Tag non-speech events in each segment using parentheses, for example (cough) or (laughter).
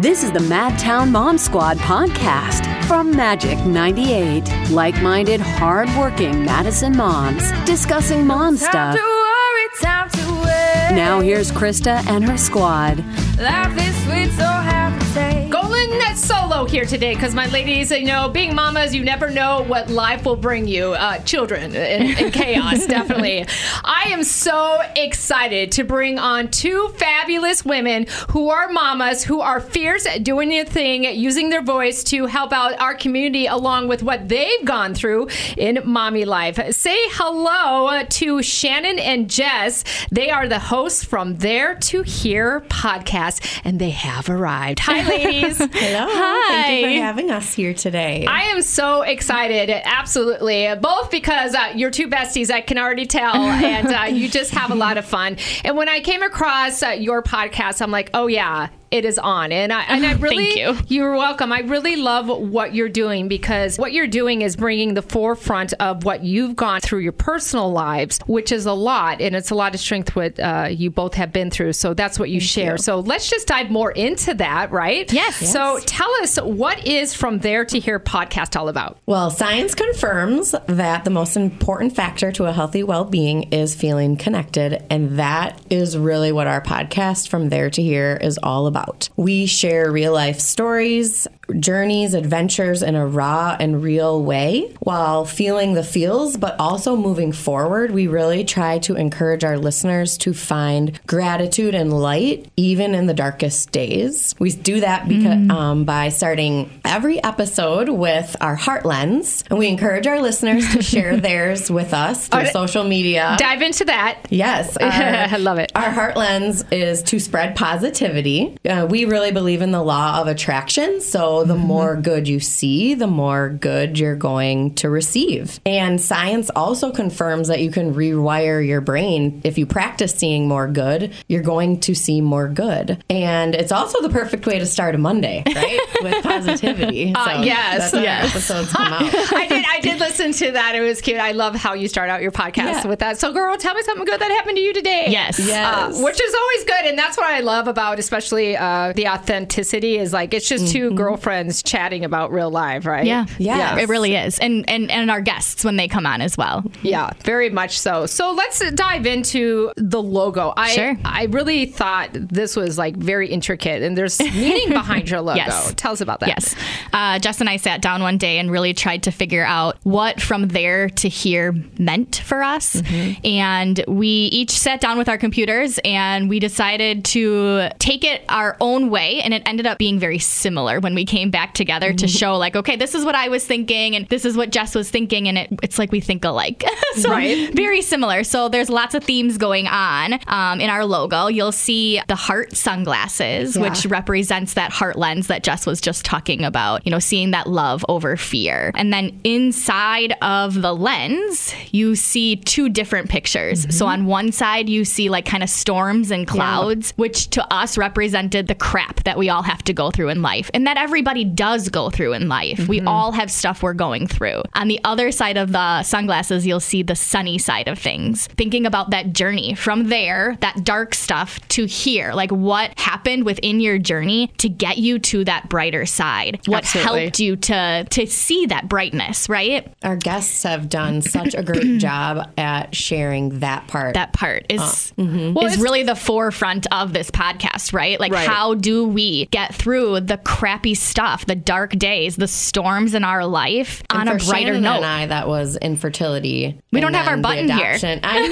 This is the Madtown Mom Squad podcast from Magic 98. Like minded, hard working Madison moms discussing mom Time stuff. worry. Now here's Krista and her squad. Life is sweet, so have to take. Golden solo here today because my ladies, you know, being mamas, you never know what life will bring you. Uh, children and, (laughs) and chaos, definitely. I am so excited to bring on two fabulous women who are mamas, who are fierce at doing their thing, using their voice to help out our community along with what they've gone through in mommy life. Say hello to Shannon and Jess. They are the hosts from There to Here podcast, and they have arrived. Hi, (laughs) ladies. Hello. Hi. Thank you for having us here today. I am so excited, absolutely. Both because uh, you're two besties, I can already tell, (laughs) and uh, you just have a lot of fun. And when I came across uh, your podcast, I'm like, oh yeah, it is on, and I and I (laughs) really, you. You're welcome. I really love what you're doing because what you're doing is bringing the forefront of what you've gone through your personal lives, which is a lot, and it's a lot of strength what uh, you both have been through. So that's what you share. So let's just dive more into that, right? Yes. So tell us what is from there to here podcast all about. well, science confirms that the most important factor to a healthy well being is feeling connected. And that is really what our podcast, From There to Here, is all about. We share real life stories, journeys, adventures in a raw and real way while feeling the feels, but also moving forward. We really try to encourage our listeners to find gratitude and light even in the darkest days. We do that because um, by starting every episode with our heart lens, and we encourage our listeners to share (laughs) theirs with us through right. social media. Dive into that. Yes, (laughs) our- I love it. Our heart lens is to spread positivity. Uh, we really believe in the law of attraction. So the more good you see, the more good you're going to receive. And science also confirms that you can rewire your brain. If you practice seeing more good, you're going to see more good. And it's also the perfect way to start a Monday, right? (laughs) With positivity. Uh, yes, that's yes. episodes come (laughs) out. I did. I did listen to that. It was cute. I love how you start out your podcast Yeah. with that. So, girl, tell me something good that happened to you today. Yes. Yes. Uh, which is always good, and that's what I love about, especially uh, the authenticity. Is like it's just 2 girlfriends chatting about real life, right? Yeah. Yes. It really is. And, and and our guests when they come on as well. Yeah, very much so. So let's dive into the logo. I Sure. I really thought this was like very intricate, and there's meaning behind your (laughs) logo. Yes. Tell us about that. Yes. Uh, Jess and I sat down one day and really tried to figure out what from there to here meant for us. Mm-hmm. And we each sat down with our computers and we decided to take it our own way. And it ended up being very similar when we came back together to Mm-hmm. show, like, okay, this is what I was thinking and this is what Jess was thinking. And it, it's like we think alike. (laughs) so Right. very similar. So there's lots of themes going on um, in our logo. You'll see the heart sunglasses, Yeah. which represents that heart lens that Jess was just talking about, you know, seeing that love over fear. And then inside of the lens, you see two different pictures. So on one side, you see like kind of storms and clouds, which to us represented the crap that we all have to go through in life and that everybody does go through in life. We mm-hmm. all have stuff we're going through. On the other side of the sunglasses, you'll see the sunny side of things, thinking about that journey from there, that dark stuff to here, like what happened within your journey to get you to that brighter side. What Absolutely. helped you to to see that brightness, right? Our guests have done such a great (clears throat) job at sharing that part. That part is uh, mm-hmm. Well, is really the forefront of this podcast, right? Like Right. How do we get through the crappy stuff, the dark days, the storms in our life And on a brighter Shannon note? And I, that was infertility. We don't have our button here. I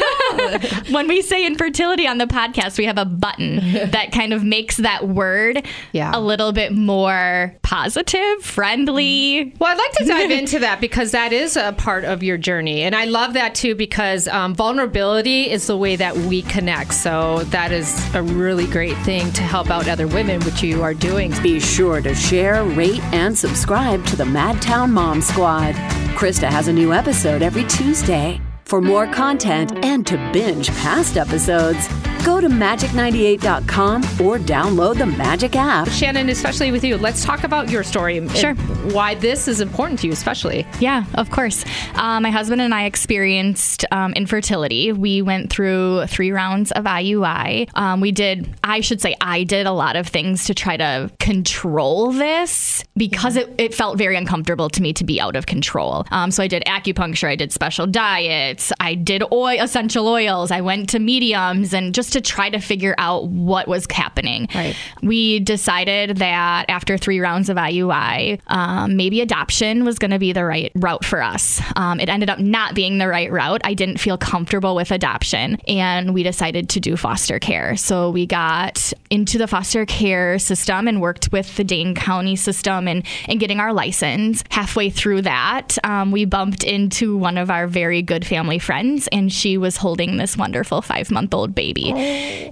(laughs) know. when we say infertility on the podcast, we have a button (laughs) that kind of makes that word Yeah. a little bit more positive, friendly. Well, I'd like to dive into that because that is a part of your journey. And I love that too because um, vulnerability is the way that we connect. So that is a really great thing to help out other women, which you are doing. Be sure to share, rate, and subscribe to the Madtown Mom Squad. Krista has a new episode every Tuesday. For more content and to binge past episodes, Go to magic98.com or download the Magic app. Shannon, especially with you, let's talk about your story. Sure. Why this is important to you, especially. Yeah, of course. Uh, my husband and I experienced um, infertility. We went through three rounds of IUI. Um, we did, I should say, I did a lot of things to try to control this because it, it felt very uncomfortable to me to be out of control. Um, so I did acupuncture, I did special I did oil, essential oils, I went to mediums, and just to try to figure out what was happening. Right. We decided that after three rounds of IUI, um, maybe adoption was going to be the right route for us. Um, it ended up not being the right route. I didn't feel comfortable with adoption, and we decided to do foster care. So we got into the foster care system and worked with the Dane County system and, and getting our license. Halfway through that, um, we bumped into one of our very good family friends, and she was holding this wonderful five month old baby. Oh.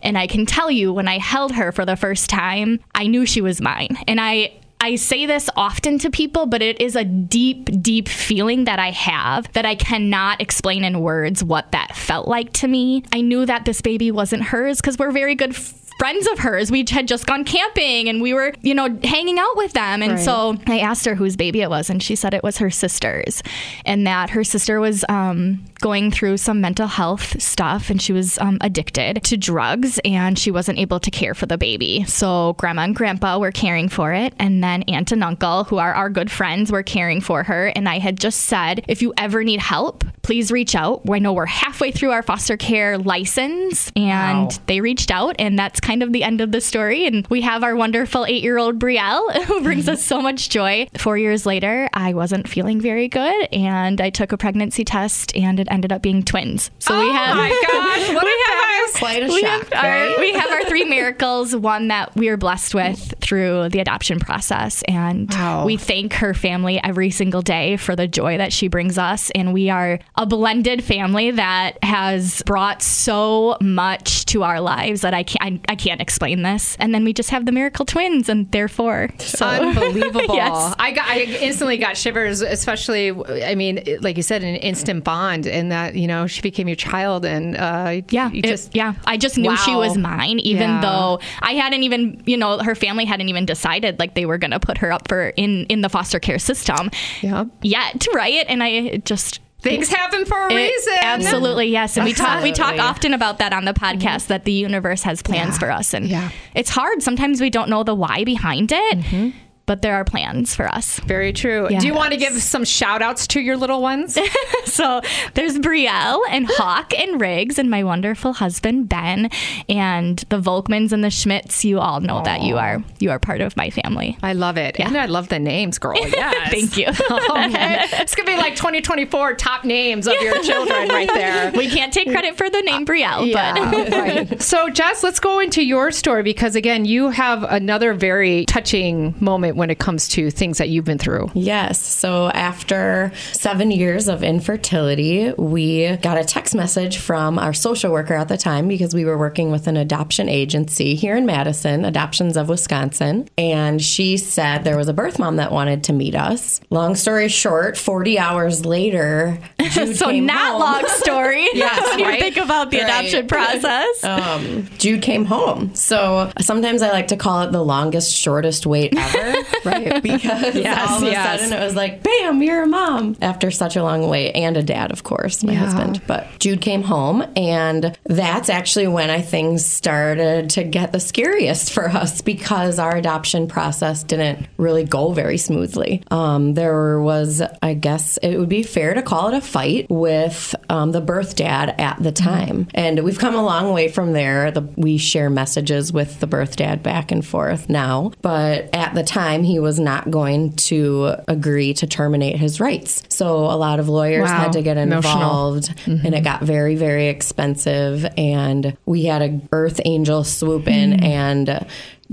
And I can tell you, when I held her for the first time, I knew she was mine. And I, I say this often to people, but it is a deep, deep feeling that I have that I cannot explain in words what that felt like to me. I knew that this baby wasn't hers because we're very good f- friends of hers. We had just gone camping and we were, you know, hanging out with them. And so I asked her whose baby it was, and she said it was her sister's, and that her sister was um, going through some mental health stuff and she was um, addicted to drugs and she wasn't able to care for the baby. So grandma and grandpa were caring for it, and then aunt and uncle, who are our good friends, were caring for her. And I had just said, if you ever need help, please reach out. I know we're halfway through our foster care license, and Wow. they reached out, and that's kind of the end of the story. And we have our wonderful eight year old Brielle, (laughs) who brings us so much joy. Four years later, I wasn't feeling very good, and I took a pregnancy test, and it ended up being twins. So we oh have. my gosh, what (laughs) we have our Quite a we shock, have, our, right? (laughs) we have our three miracles, one that we are blessed with through the adoption process. And Wow. we thank her family every single day for the joy that she brings us. And we are a blended family that has brought so much to our lives that I can't, I, I can't explain this. And then we just have the miracle twins, and therefore. So. (laughs) Unbelievable. Yes. I got I instantly got shivers, especially I mean, like you said, an instant bond and that, you know, she became your child and uh Yeah, you it- just yeah. I just knew she was mine, even Yeah. though I hadn't even, you know, her family hadn't even decided like they were going to put her up for in in the foster care system Yep. yet, right? And I just. Things happen for a it- reason. absolutely, yes. And we talk we talk often about that on the podcast that the universe has plans Yeah. for us, and Yeah. it's hard. Sometimes we don't know the why behind it, Mm-hmm. But there are plans for us. Very true. Do you want to give some shout outs to your little ones? (laughs) so there's Brielle and Hawk and Riggs and my wonderful husband Ben and the Volkmans and the Schmidts. You all know that you are you are part of my family. I love it. And I love the names, girl. (laughs) Yes. Thank you. okay. It's going to be like 2024 top names of your children right there. (laughs) we can't take credit for the name uh, Brielle, but right. So, Jess, let's go into your story because, again, you have another very touching moment when it comes to things that you've been through. Yes. So after seven years of infertility, we got a text message from our social worker at the time because we were working with an adoption agency here in Madison, Adoptions of Wisconsin. And she said there was a birth mom that wanted to meet us. Long story short, 40 hours later, (laughs) Jude so not home. long story. (laughs) Yes, when you think about the Right. adoption process. (laughs) um, Jude came home. So sometimes I like to call it the longest, shortest wait ever. Right. (laughs) Because Yes, all of a sudden it was like, bam, you're a mom after such a long wait and a dad, of course, my husband. But Jude came home, and that's actually when I things started to get the scariest for us because our adoption process didn't really go very smoothly. Um, there was, I guess, it would be fair to call it a fight with um, the birth dad at the time, and we've come a long way from there. The, we share messages with the birth dad back and forth now, but at the time he was not going to agree to terminate his rights. So a lot of lawyers Wow. had to get involved, and it got very, very expensive. And we had a Earth Angel swoop in mm. and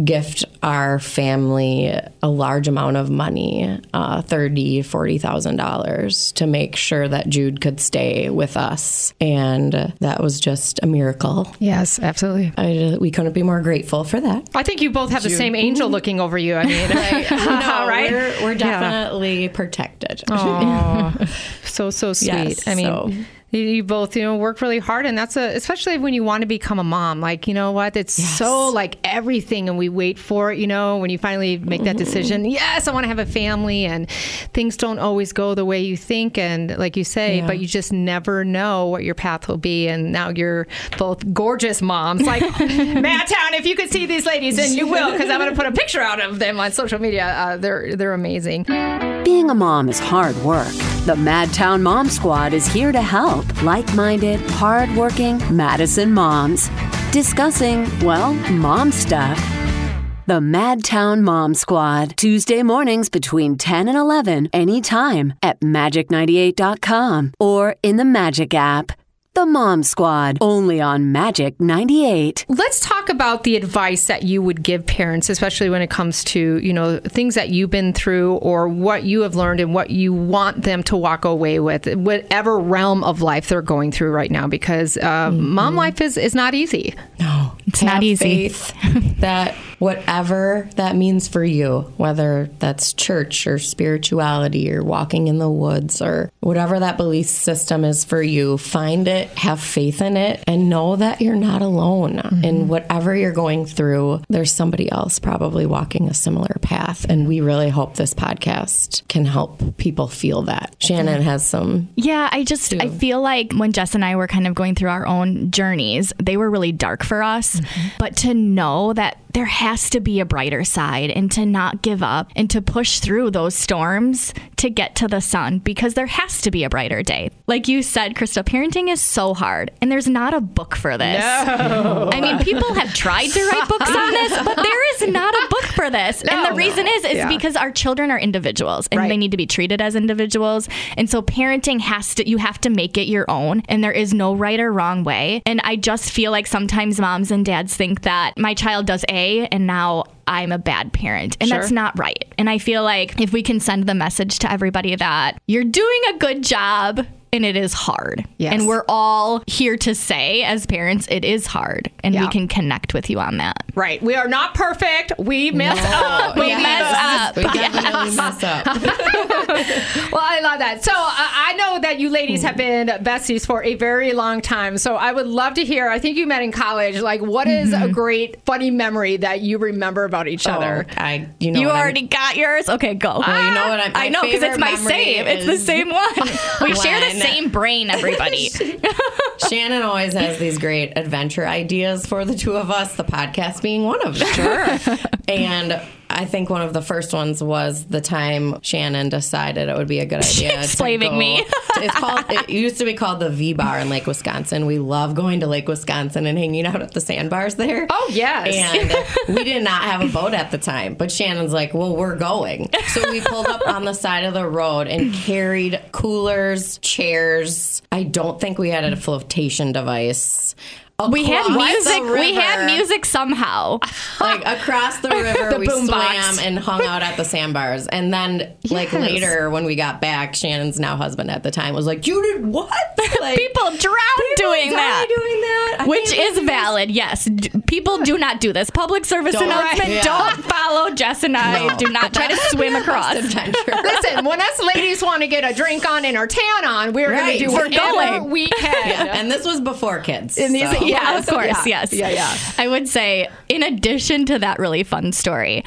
gift our family a large amount of money uh, thirty forty thousand dollars to make sure that jude could stay with us and that was just a miracle Yes, absolutely. I, we couldn't be more grateful for that I think you both have the same angel looking over you. I mean, (laughs) (laughs) no, (laughs) right? we're, we're Yeah. definitely protected Aw, so so sweet. Yes, I mean, so- You, you both, you know, work really hard, and that's a especially when you want to become a mom. Like, you know what? It's so like everything, and we wait for it. You know, when you finally make that decision, yes, I want to have a family, and things don't always go the way you think, and like you say, Yeah. but you just never know what your path will be. And now you're both gorgeous moms. Like, (laughs) Madtown, if you could see these ladies, and you will, because I'm going to put a picture out of them on social media. Uh, they're they're amazing. Being a mom is hard work. The Madtown Mom Squad is here to help like minded, hardworking Madison moms discussing, well, mom stuff. The Madtown Mom Squad, Tuesday mornings between 10 and 11, anytime at magic98.com or in the Magic app. The Mom Squad, only on Magic 98. Let's talk about the advice that you would give parents, especially when it comes to, you know, things that you've been through or what you have learned and what you want them to walk away with, whatever realm of life they're going through right now, because uh, mom life is, is not easy. No, It's not easy. Faith that whatever that means for you, whether that's church or spirituality or walking in the woods or whatever that belief system is for you, find it, have faith in it, and know that you're not alone. In mm-hmm. whatever you're going through, there's somebody else probably walking a similar path. And we really hope this podcast can help people feel that. Shannon has some Yeah, I just I feel like when Jess and I were kind of going through our own journeys, they were really dark for us. But to know that there has to be a brighter side and to not give up and to push through those storms to get to the sun because there has to be a brighter day. Like you said, Krista, parenting is so hard and there's not a book for this. No. I mean, people have tried to write books on this, but there is not a book for this. and the No. reason is is Yeah. because our children are individuals and Right. they need to be treated as individuals. And so parenting has to you have to make it your own and there is no right or wrong way. And I just feel like sometimes moms and dads think that my child does A and now I'm a bad parent. And that's not right. And I feel like if we can send the message to everybody that you're doing a good job and it is hard. Yes. And we're all here to say as parents it is hard and Yeah. we can connect with you on that. Right. We are not perfect. We mess up. (laughs) We We mess up. we definitely mess up. (laughs) (laughs) Well, I love that. So uh, I know that you ladies have been besties for a very long time. So I would love to hear. I think you met in college. Like, what is a great funny memory that you remember about each other? Oh, I, you know, You what I'm- already got yours? Okay, go. Well, you know what? I, my I know because it's my memory same. It's the same one. We share the when- same brain, everybody. (laughs) Shannon always has these great adventure ideas for the two of us, the podcast being one of them. Sure. and I think one of the first ones was the time Shannon decided it would be a good (laughs) idea. She's to blaming me. (laughs) it's called. It used to be called the V Bar in Lake Wisconsin. We love going to Lake Wisconsin and hanging out at the sandbars there. Oh, yes. And (laughs) we did not have a boat at the time, but Shannon's like, "Well, we're going." So we pulled up on the side of the road and carried coolers, chairs. I don't think we had a flotation device. (laughs) we had music. We had music somehow. (laughs) like across the (laughs) river. The we swam box. and hung out at the sandbars. And then, like Yes. later, when we got back, Shannon's now husband at the time was like, "You did what? Like, People drown doing that. doing that, I Which is believe this." valid, yes. People do not do this. Public service Don't. announcement. Yeah. Don't follow Jess and I. No. Do not try to swim across. Listen, when us ladies want to get a drink on and our tan on, we're Right. going to do We're whatever going. we can. Yeah, and this was before kids. And these- so. Yeah. (laughs) Of course, Yeah. yes. Yeah, yeah. I would say, in addition to that really fun story,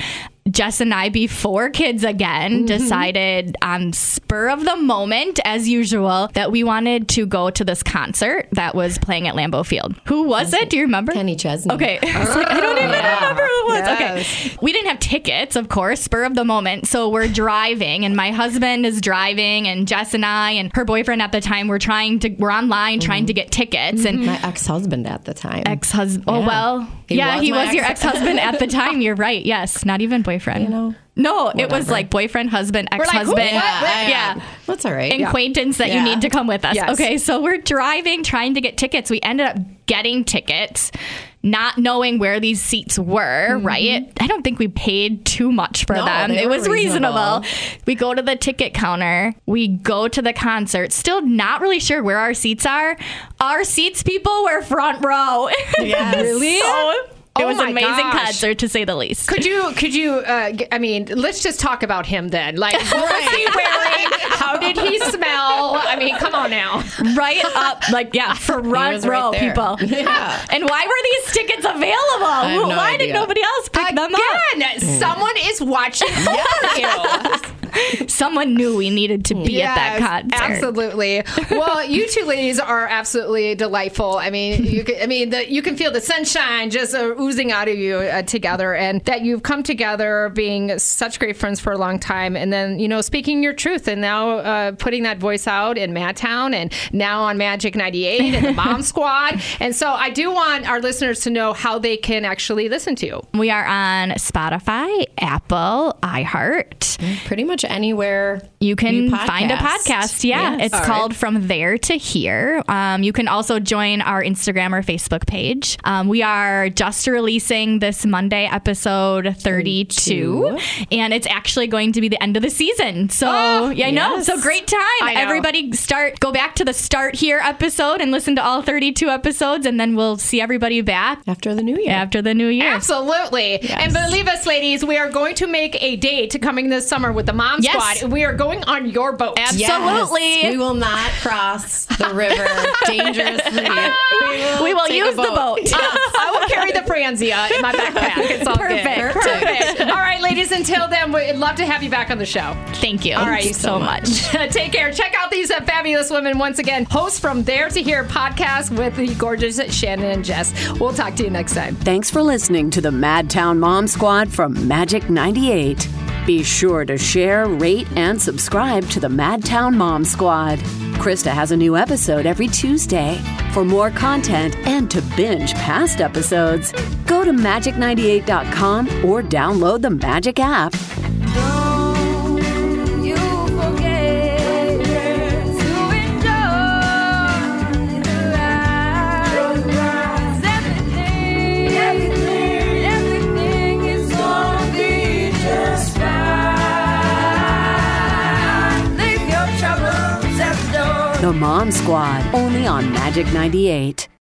Jess and I, before kids again, mm-hmm. decided on spur of the moment, as usual, that we wanted to go to this concert that was playing at Lambeau Field. Who was it? Do you remember? Kenny Chesney. Okay. (laughs) It's like, I don't even Yeah. remember was. Yes. Okay. We didn't have tickets, of course, spur of the moment. So we're driving, and my husband is driving, and Jess and I and her boyfriend at the time were trying to, we're online trying to mm-hmm. get tickets. And My ex-husband at the time. ex husband. Oh Yeah. well, He yeah, was he was your ex ex- husband at the (laughs) time. You're right. Yes, not even boyfriend. You know, no, it was like boyfriend, husband, ex husband. What? yeah, yeah. That's all right. Acquaintance that you need to come with us. Yes. Okay, so we're driving, trying to get tickets. We ended up getting tickets, not knowing where these seats were. Mm-hmm. Right? I don't think we paid too much for No, them. It was reasonable. reasonable. We go to the ticket counter. We go to the concert. Still not really sure where our seats are. Our seats, people, were front row. (laughs) Yes. really? So It Oh was an amazing gosh. concert to say the least. Could you, could you, uh, g- I mean, let's just talk about him then. Like, what was he wearing? How did he smell? I mean, come on now. right up, like yeah, (laughs) front was right row, there. people. Yeah. And why were these tickets available? no why did idea. nobody else pick them up? Again, someone is watching over you. (laughs) (laughs) Someone knew we needed to be at that Yes, concert. Absolutely. (laughs) Well, you two ladies are absolutely delightful. I mean, you can, I mean, the, you can feel the sunshine just uh, oozing out of you uh, together, and that you've come together, being such great friends for a long time, and then you know, speaking your truth, and now uh, putting that voice out in Madtown, and now on Magic ninety eight and the (laughs) Mom Squad. And so, I do want our listeners to know how they can actually listen to you. We are on Spotify, Apple, iHeart. Pretty much anywhere You can you find a podcast. Yeah, Yes. it's All right. called From There to Here. Um, you can also join our Instagram or Facebook page. Um, we are just releasing this Monday episode 32, and it's actually going to be the end of the season. So, Oh, yeah, I know. So, great time. I know. Everybody start, go back to the start here episode and listen to all 32 episodes, and then we'll see everybody back after the new year. after the new year. Absolutely. And believe us, ladies, we are going to make a date coming this summer with the Mom Yes. Squad. We are going on your boat. Absolutely. Yes. We will not cross the (laughs) river dangerously. We will take a use the boat. boat. (laughs) I will carry the Franzia in my backpack. It's all Perfect. good. Perfect. Perfect. All right, ladies, until then, we'd love to have you back on the show. Thank you. All right, so, so much. (laughs) Take care. Check out these uh, fabulous women once again. Host from There to Here podcast with the gorgeous Shannon and Jess. We'll talk to you next time. Thanks for listening to the Madtown Mom Squad from Magic 98. Be sure to share, rate, and subscribe to the Madtown Mom Squad. Krista has a new episode every Tuesday. For more content and to binge past episodes, go to magic98.com or download the Magic app. The Mom Squad, only on Magic 98.